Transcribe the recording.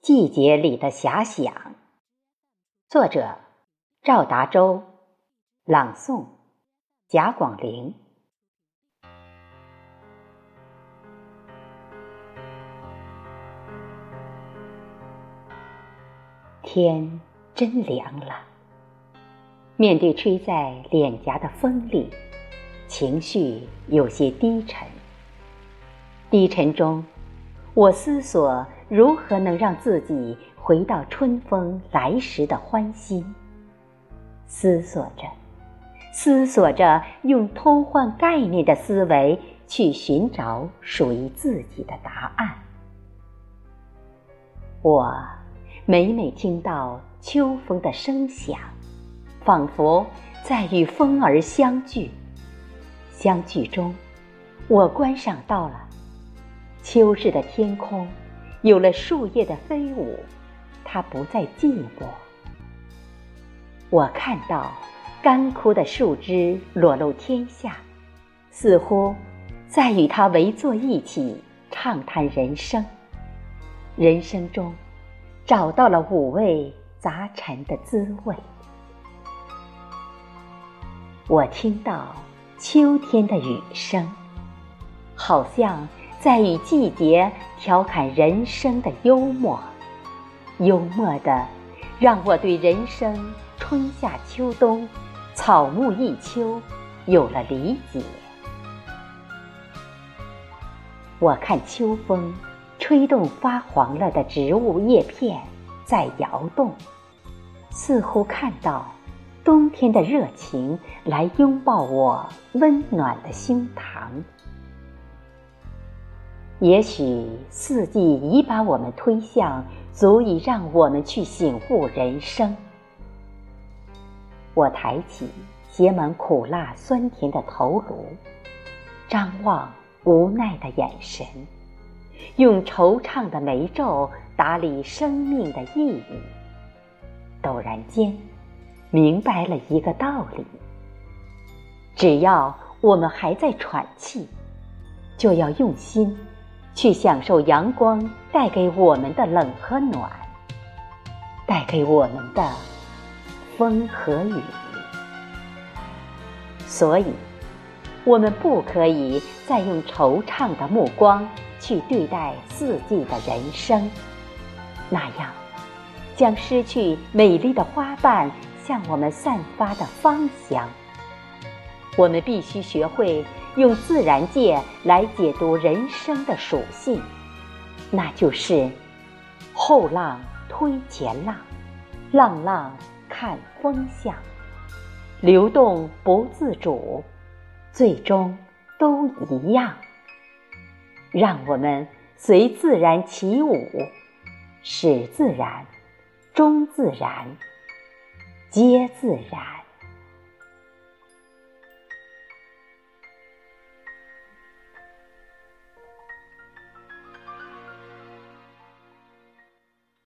季节里的遐想，作者赵达洲，朗诵贾广陵。天真凉了，面对吹在脸颊的风里，情绪有些低沉。低沉中，我思索。如何能让自己回到春风来时的欢欣？思索着，思索着，用偷换概念的思维去寻找属于自己的答案。我每每听到秋风的声响，仿佛在与风儿相聚。相聚中，我观赏到了秋日的天空。有了树叶的飞舞，它不再寂寞。我看到干枯的树枝裸露天下，似乎在与它围坐一起畅谈人生。人生中找到了五味杂陈的滋味。我听到秋天的雨声，好像。在与季节调侃人生的幽默，幽默的让我对人生春夏秋冬、草木一秋有了理解。我看秋风吹动发黄了的植物叶片在摇动，似乎看到冬天的热情来拥抱我温暖的胸膛。也许四季已把我们推向足以让我们去醒悟人生。我抬起写满苦辣酸甜的头颅，张望无奈的眼神，用惆怅的眉皱打理生命的意义。陡然间，明白了一个道理：只要我们还在喘气，就要用心。去享受阳光带给我们的冷和暖，带给我们的风和雨。所以，我们不可以再用惆怅的目光去对待四季的人生，那样将失去美丽的花瓣向我们散发的芳香。我们必须学会。用自然界来解读人生的属性，那就是后浪推前浪，浪浪看风向，流动不自主，最终都一样。让我们随自然起舞，始自然，终自然，皆自然。